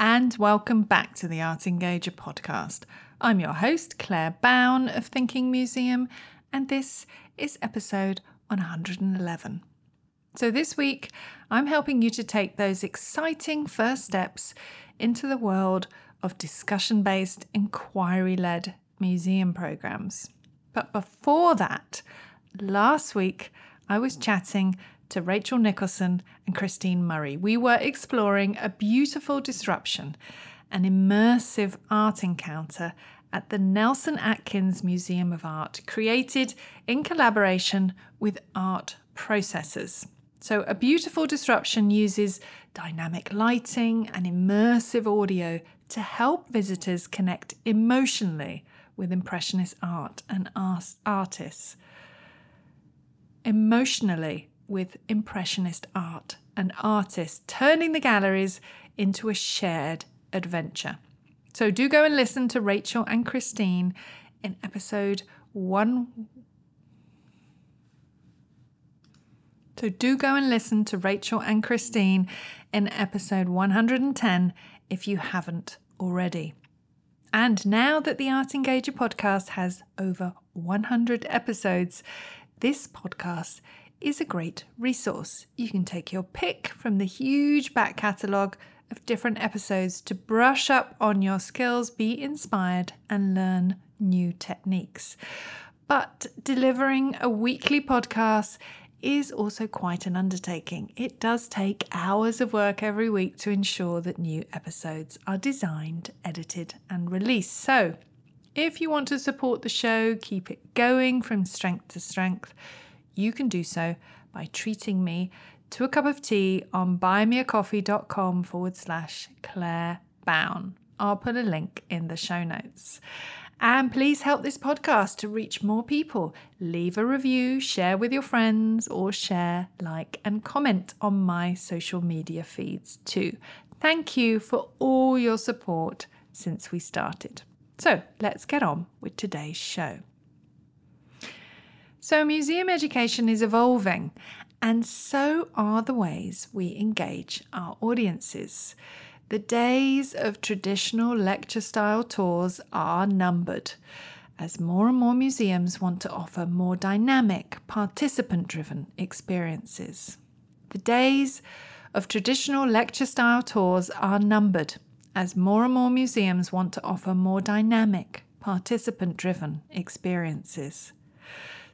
And welcome back to the Art Engager podcast. I'm your host, Claire Bown of Thinking Museum, and this is episode 111. So, this week, I'm helping you to take those exciting first steps into the world of discussion based, inquiry led museum programs. But before that, last week, I was chatting to Rachel Nicholson and Christine Murray. We were exploring a beautiful disruption an immersive art encounter at the Nelson Atkins Museum of Art, created in collaboration with Art Processors. So, a beautiful disruption uses dynamic lighting and immersive audio to help visitors connect emotionally with Impressionist art and artists. Emotionally with Impressionist art and artists, turning the galleries into a shared adventure. So do go and listen to Rachel and Christine in episode one. So do go and listen to Rachel and Christine in episode 110 if you haven't already. And now that the Art Engager podcast has over 100 episodes, this podcast is a great resource. You can take your pick from the huge back catalogue of different episodes to brush up on your skills, be inspired, and learn new techniques. But delivering a weekly podcast is also quite an undertaking. It does take hours of work every week to ensure that new episodes are designed, edited, and released. So, if you want to support the show, keep it going from strength to strength, you can do so by treating me to a cup of tea on buymeacoffee.com forward slash Claire Bown. I'll put a link in the show notes. And please help this podcast to reach more people. Leave a review, share with your friends, or share, like, and comment on my social media feeds too. Thank you for all your support since we started. So let's get on with today's show. So, museum education is evolving, and so are the ways we engage our audiences. The days of traditional lecture style tours are numbered, as more and more museums want to offer more dynamic, participant driven experiences. The days of traditional lecture style tours are numbered, as more and more museums want to offer more dynamic, participant driven experiences.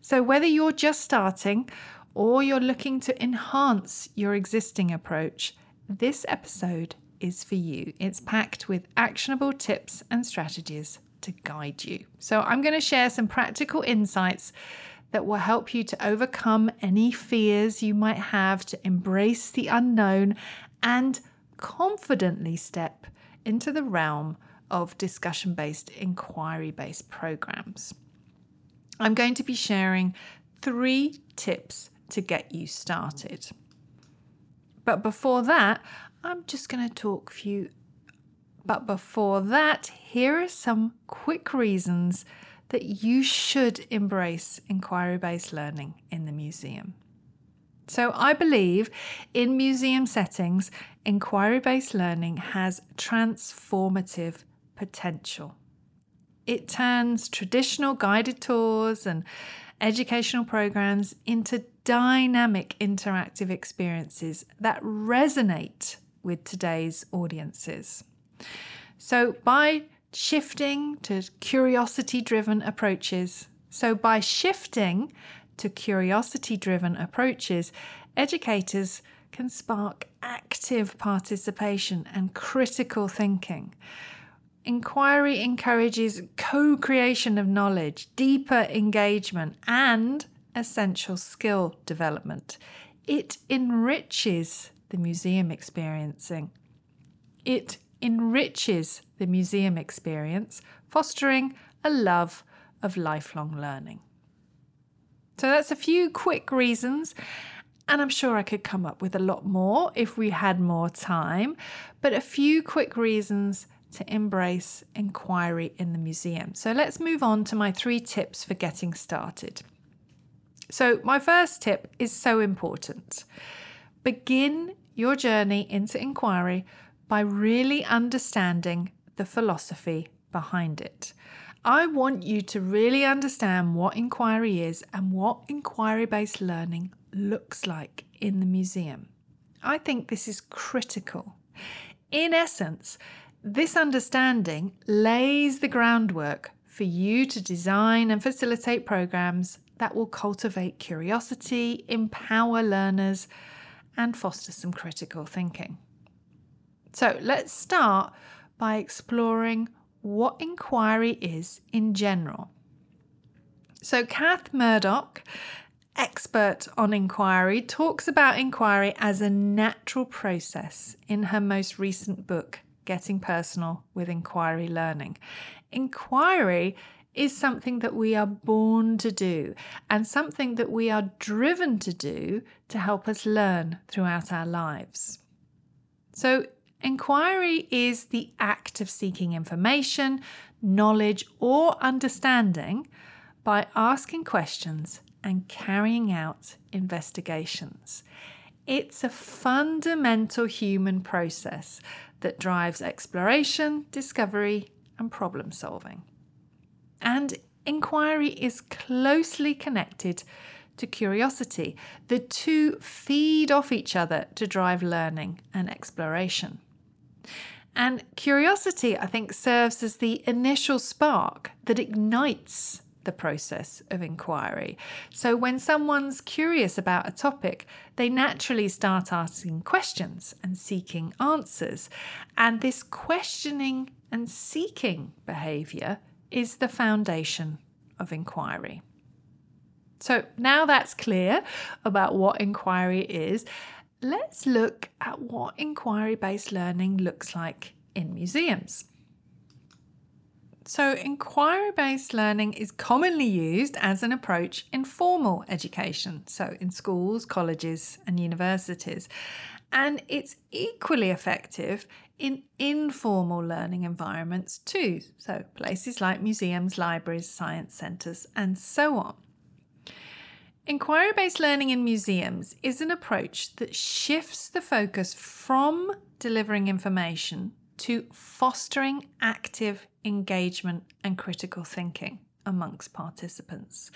So, whether you're just starting or you're looking to enhance your existing approach, this episode is for you. It's packed with actionable tips and strategies to guide you. So, I'm going to share some practical insights that will help you to overcome any fears you might have, to embrace the unknown, and confidently step into the realm of discussion based, inquiry based programs. I'm going to be sharing three tips to get you started. But before that, I'm just going to talk a few. But before that, here are some quick reasons that you should embrace inquiry based learning in the museum. So, I believe in museum settings, inquiry based learning has transformative potential. It turns traditional guided tours and educational programs into dynamic interactive experiences that resonate with today's audiences. So, by shifting to curiosity driven approaches, so by shifting to curiosity driven approaches, educators can spark active participation and critical thinking. Inquiry encourages co creation of knowledge, deeper engagement, and essential skill development. It enriches the museum experiencing. It enriches the museum experience, fostering a love of lifelong learning. So that's a few quick reasons. And I'm sure I could come up with a lot more if we had more time, but a few quick reasons to embrace inquiry in the museum. So let's move on to my three tips for getting started. So, my first tip is so important. Begin your journey into inquiry by really understanding the philosophy behind it. I want you to really understand what inquiry is and what inquiry based learning looks like in the museum. I think this is critical. In essence, this understanding lays the groundwork for you to design and facilitate programs that will cultivate curiosity, empower learners, and foster some critical thinking. So let's start by exploring what inquiry is in general. So, Kath Murdoch, expert on inquiry, talks about inquiry as a natural process in her most recent book, Getting Personal with Inquiry Learning. Inquiry is something that we are born to do and something that we are driven to do to help us learn throughout our lives. So, inquiry is the act of seeking information, knowledge, or understanding by asking questions and carrying out investigations. It's a fundamental human process that drives exploration, discovery, and problem solving. And inquiry is closely connected to curiosity. The two feed off each other to drive learning and exploration. And curiosity, I think, serves as the initial spark that ignites the process of inquiry. So, when someone's curious about a topic, they naturally start asking questions and seeking answers. And this questioning and seeking behaviour is the foundation of inquiry. So now that's clear about what inquiry is, let's look at what inquiry based learning looks like in museums. So, inquiry based learning is commonly used as an approach in formal education, so in schools, colleges, and universities. And it's equally effective in informal learning environments too, so places like museums, libraries, science centres, and so on. Inquiry based learning in museums is an approach that shifts the focus from delivering information to fostering active engagement and critical thinking amongst participants.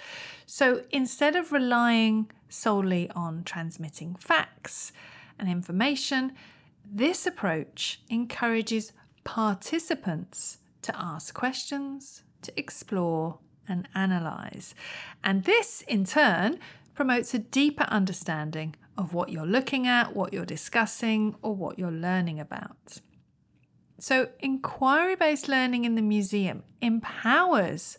So instead of relying solely on transmitting facts and information, this approach encourages participants to ask questions, to explore, and analyze. And this, in turn, promotes a deeper understanding of what you're looking at, what you're discussing, or what you're learning about. So, inquiry based learning in the museum empowers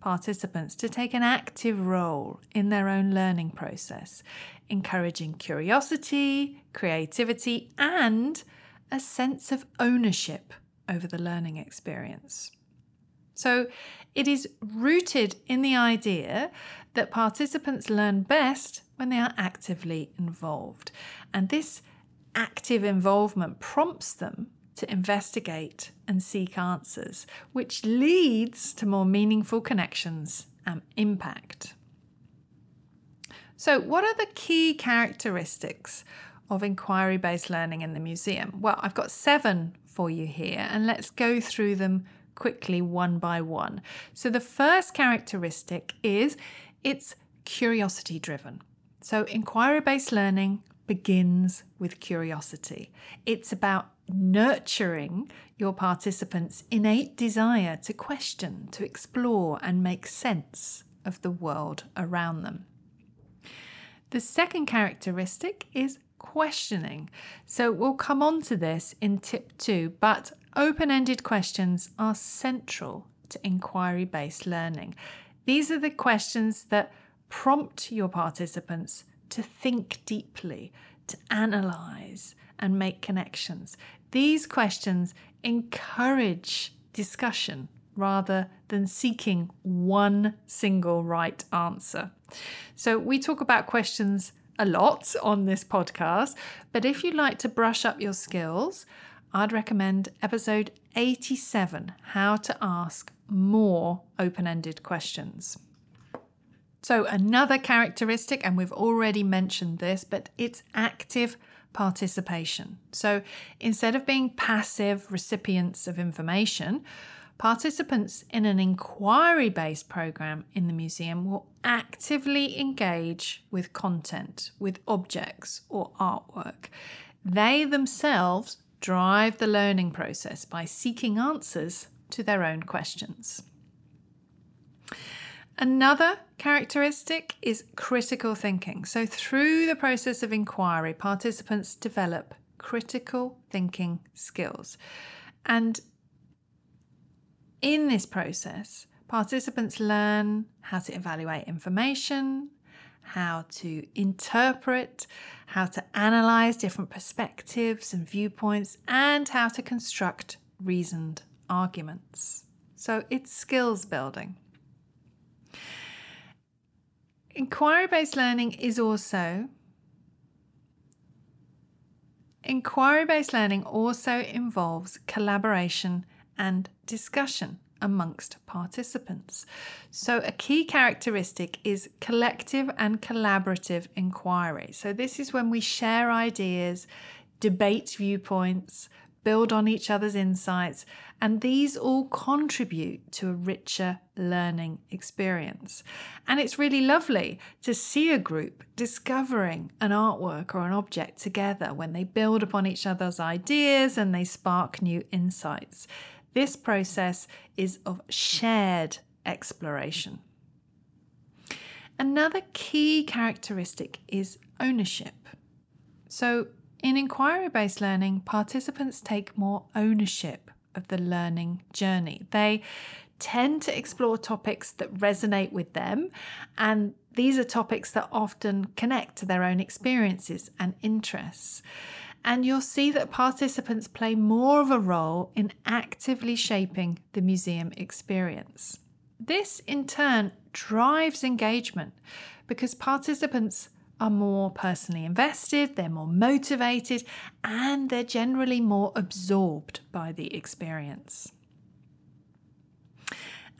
participants to take an active role in their own learning process, encouraging curiosity, creativity, and a sense of ownership over the learning experience. So, it is rooted in the idea that participants learn best when they are actively involved. And this active involvement prompts them to investigate and seek answers, which leads to more meaningful connections and impact. So, what are the key characteristics of inquiry based learning in the museum? Well, I've got seven for you here, and let's go through them quickly one by one. So, the first characteristic is it's curiosity driven. So, inquiry based learning begins with curiosity. It's about nurturing your participants' innate desire to question, to explore, and make sense of the world around them. The second characteristic is questioning. So we'll come on to this in tip two, but open ended questions are central to inquiry based learning. These are the questions that prompt your participants to think deeply, to analyze, and make connections. These questions encourage discussion rather than seeking one single right answer. So, we talk about questions a lot on this podcast, but if you'd like to brush up your skills, I'd recommend episode 87 How to Ask More Open Ended Questions. So, another characteristic, and we've already mentioned this, but it's active participation. So, instead of being passive recipients of information, participants in an inquiry based program in the museum will actively engage with content, with objects or artwork. They themselves drive the learning process by seeking answers to their own questions. Another characteristic is critical thinking. So, through the process of inquiry, participants develop critical thinking skills. And in this process, participants learn how to evaluate information, how to interpret, how to analyze different perspectives and viewpoints, and how to construct reasoned arguments. So, it's skills building. Inquiry based learning is also Inquiry based learning also involves collaboration and discussion amongst participants. So, a key characteristic is collective and collaborative inquiry. So, this is when we share ideas, debate viewpoints, build on each other's insights, and these all contribute to a richer learning experience. And it's really lovely to see a group discovering an artwork or an object together when they build upon each other's ideas and they spark new insights. This process is of shared exploration. Another key characteristic is ownership. So, in inquiry based learning, participants take more ownership of the learning journey. They tend to explore topics that resonate with them, and these are topics that often connect to their own experiences and interests. And you'll see that participants play more of a role in actively shaping the museum experience. This, in turn, drives engagement because participants are more personally invested, they're more motivated, and they're generally more absorbed by the experience.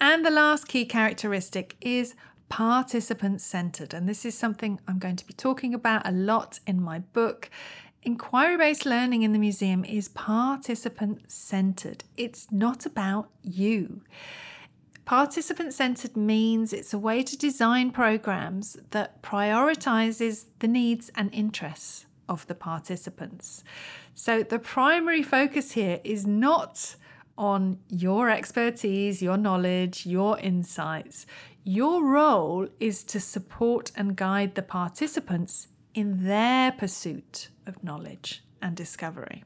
And the last key characteristic is participant centered. And this is something I'm going to be talking about a lot in my book. Inquiry based learning in the museum is participant centered, it's not about you. Participant centered means it's a way to design programs that prioritizes the needs and interests of the participants. So the primary focus here is not on your expertise, your knowledge, your insights. Your role is to support and guide the participants in their pursuit of knowledge and discovery.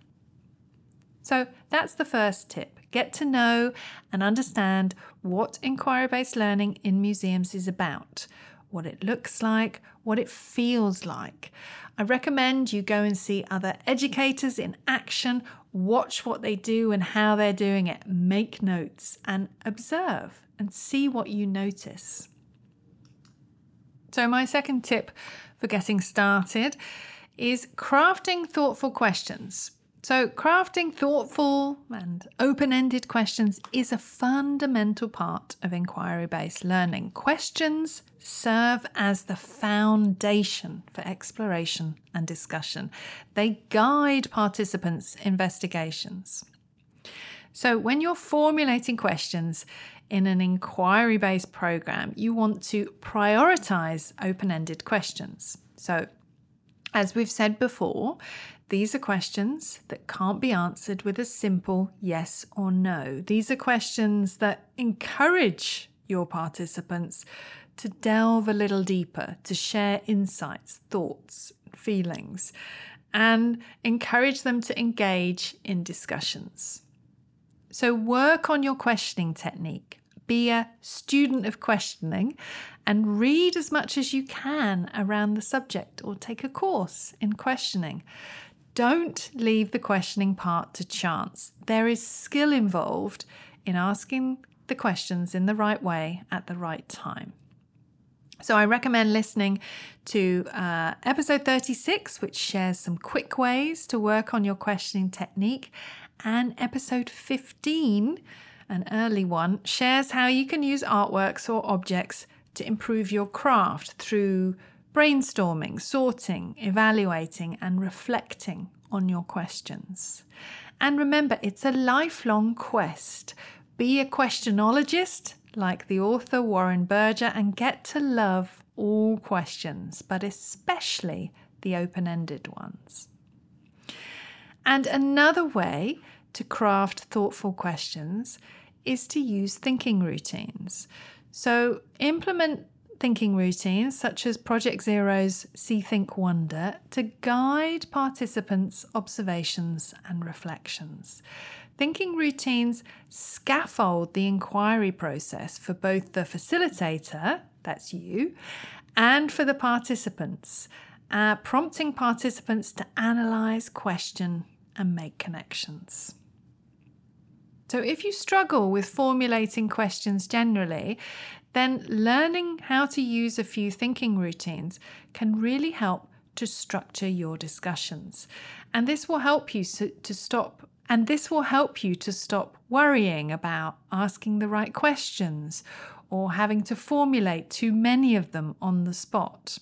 So that's the first tip. Get to know and understand what inquiry based learning in museums is about, what it looks like, what it feels like. I recommend you go and see other educators in action, watch what they do and how they're doing it, make notes and observe and see what you notice. So, my second tip for getting started is crafting thoughtful questions. So, crafting thoughtful and open ended questions is a fundamental part of inquiry based learning. Questions serve as the foundation for exploration and discussion, they guide participants' investigations. So, when you're formulating questions in an inquiry based program, you want to prioritize open ended questions. So, as we've said before, these are questions that can't be answered with a simple yes or no. These are questions that encourage your participants to delve a little deeper, to share insights, thoughts, feelings, and encourage them to engage in discussions. So, work on your questioning technique. Be a student of questioning and read as much as you can around the subject or take a course in questioning. Don't leave the questioning part to chance. There is skill involved in asking the questions in the right way at the right time. So, I recommend listening to uh, episode 36, which shares some quick ways to work on your questioning technique, and episode 15, an early one, shares how you can use artworks or objects to improve your craft through brainstorming, sorting, evaluating, and reflecting on your questions. And remember, it's a lifelong quest. Be a questionologist like the author Warren Berger and get to love all questions, but especially the open ended ones. And another way to craft thoughtful questions is to use thinking routines. So implement thinking routines such as Project Zero's See Think Wonder to guide participants' observations and reflections. Thinking routines scaffold the inquiry process for both the facilitator, that's you, and for the participants, uh, prompting participants to analyze, question, and make connections. So, if you struggle with formulating questions generally, then learning how to use a few thinking routines can really help to structure your discussions. And this will help you to stop and this will help you to stop worrying about asking the right questions or having to formulate too many of them on the spot.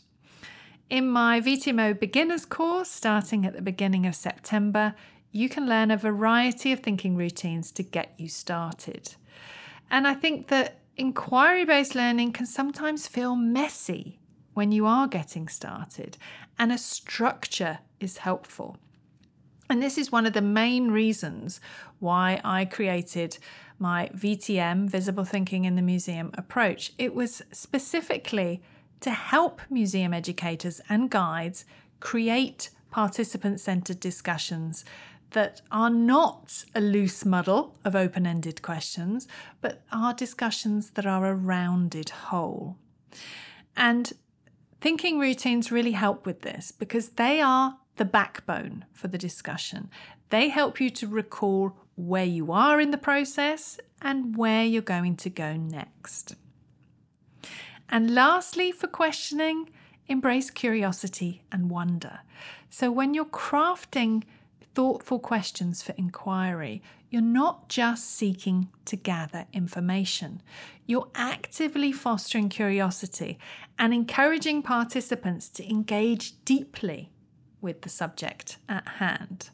In my VTMO beginners course, starting at the beginning of September, you can learn a variety of thinking routines to get you started. And I think that inquiry based learning can sometimes feel messy when you are getting started, and a structure is helpful. And this is one of the main reasons why I created my VTM, Visible Thinking in the Museum approach. It was specifically to help museum educators and guides create participant centered discussions that are not a loose muddle of open ended questions, but are discussions that are a rounded whole. And thinking routines really help with this because they are the backbone for the discussion. They help you to recall where you are in the process and where you're going to go next. And lastly, for questioning, embrace curiosity and wonder. So when you're crafting thoughtful questions for inquiry, you're not just seeking to gather information. You're actively fostering curiosity and encouraging participants to engage deeply with the subject at hand.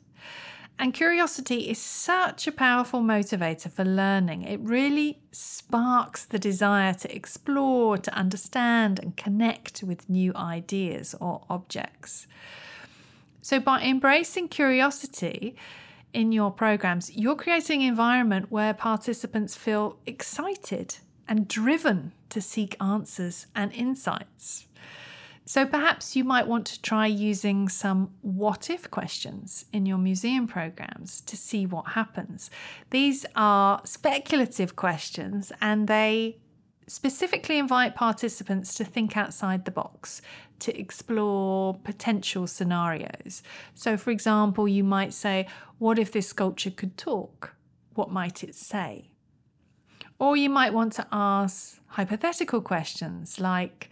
And curiosity is such a powerful motivator for learning. It really sparks the desire to explore, to understand, and connect with new ideas or objects. So, by embracing curiosity in your programs, you're creating an environment where participants feel excited and driven to seek answers and insights. So perhaps you might want to try using some what if questions in your museum programs to see what happens. These are speculative questions and they specifically invite participants to think outside the box, to explore potential scenarios. So, for example, you might say, What if this sculpture could talk? What might it say? Or you might want to ask hypothetical questions like,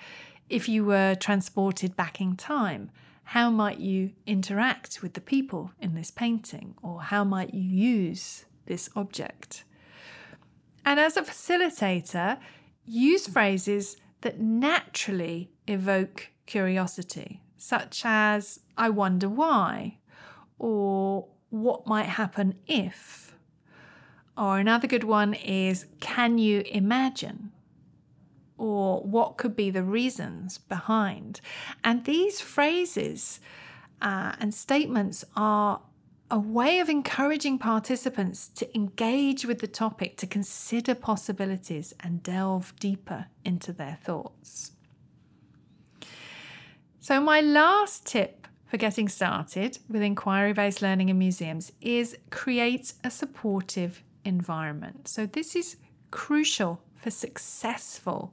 if you were transported back in time, how might you interact with the people in this painting, or how might you use this object? And as a facilitator, use phrases that naturally evoke curiosity, such as, I wonder why, or what might happen if. Or another good one is, can you imagine? or what could be the reasons behind. And these phrases uh, and statements are a way of encouraging participants to engage with the topic, to consider possibilities and delve deeper into their thoughts. So, my last tip for getting started with inquiry based learning in museums is create a supportive environment. So, this is crucial for successful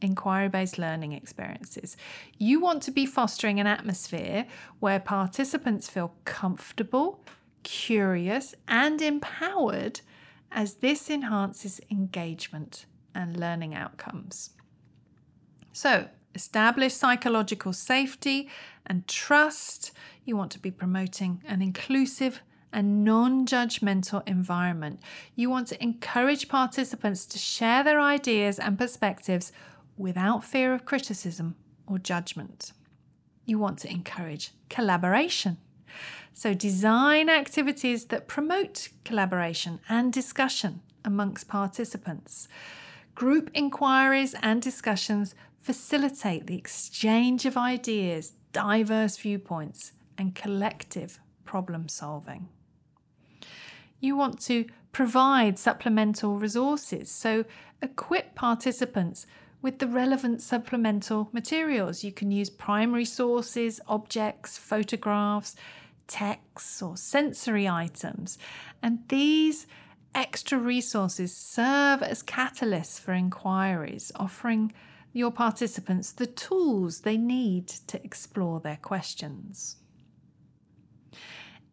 inquiry based learning experiences. You want to be fostering an atmosphere where participants feel comfortable, curious, and empowered as this enhances engagement and learning outcomes. So, establish psychological safety and trust. You want to be promoting an inclusive and non judgmental environment. You want to encourage participants to share their ideas and perspectives without fear of criticism or judgment. You want to encourage collaboration. So, design activities that promote collaboration and discussion amongst participants. Group inquiries and discussions facilitate the exchange of ideas, diverse viewpoints, and collective problem solving. You want to provide supplemental resources, so equip participants with the relevant supplemental materials. You can use primary sources, objects, photographs, texts, or sensory items. And these extra resources serve as catalysts for inquiries, offering your participants the tools they need to explore their questions.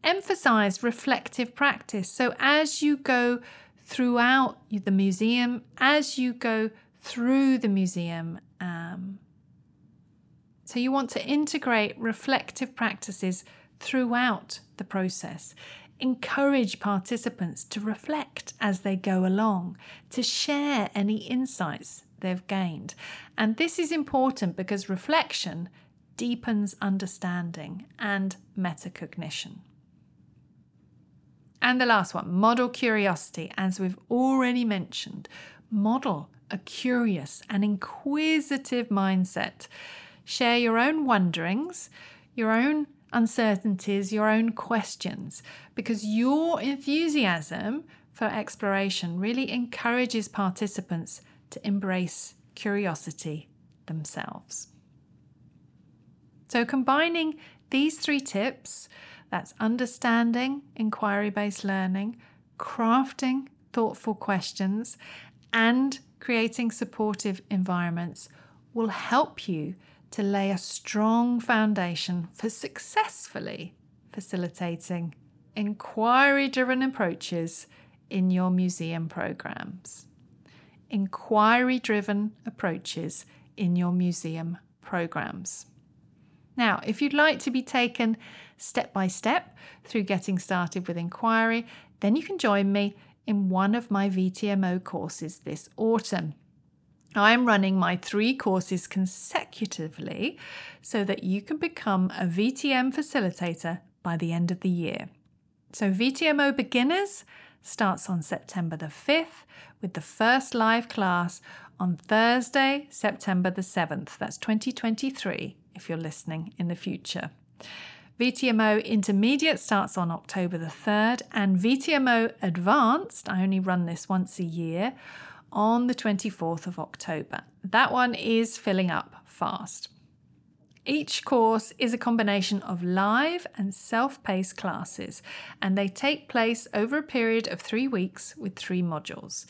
Emphasize reflective practice. So, as you go throughout the museum, as you go through the museum. Um, so you want to integrate reflective practices throughout the process. Encourage participants to reflect as they go along, to share any insights they've gained. And this is important because reflection deepens understanding and metacognition. And the last one, model curiosity. As we've already mentioned, model a curious and inquisitive mindset. Share your own wonderings, your own uncertainties, your own questions, because your enthusiasm for exploration really encourages participants to embrace curiosity themselves. So, combining these three tips that's understanding inquiry based learning, crafting thoughtful questions, and creating supportive environments will help you to lay a strong foundation for successfully facilitating inquiry driven approaches in your museum programs. Inquiry driven approaches in your museum programs. Now, if you'd like to be taken step by step through getting started with inquiry, then you can join me in one of my VTMO courses this autumn. I'm running my three courses consecutively so that you can become a VTM facilitator by the end of the year. So, VTMO Beginners starts on September the 5th with the first live class on Thursday, September the 7th. That's 2023 if you're listening in the future. VTMO Intermediate starts on October the 3rd, and VTMO Advanced, I only run this once a year, on the 24th of October. That one is filling up fast. Each course is a combination of live and self paced classes, and they take place over a period of three weeks with three modules.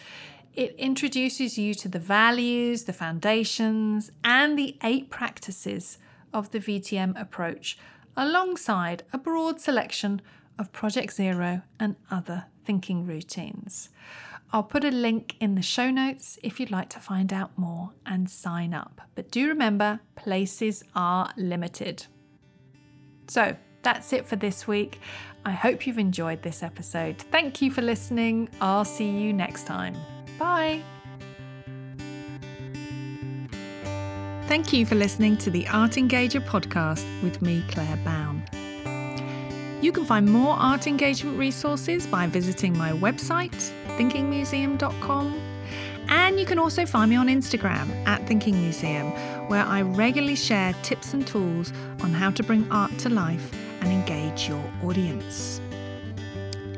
It introduces you to the values, the foundations, and the eight practices of the VTM approach alongside a broad selection of Project Zero and other thinking routines. I'll put a link in the show notes if you'd like to find out more and sign up. But do remember, places are limited. So that's it for this week. I hope you've enjoyed this episode. Thank you for listening. I'll see you next time. Bye. Thank you for listening to the Art Engager podcast with me, Claire Bown. You can find more art engagement resources by visiting my website, thinkingmuseum.com. And you can also find me on Instagram at Thinking Museum, where I regularly share tips and tools on how to bring art to life and engage your audience.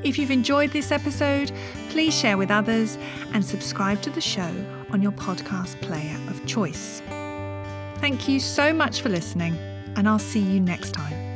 If you've enjoyed this episode, please share with others and subscribe to the show on your podcast player of choice. Thank you so much for listening, and I'll see you next time.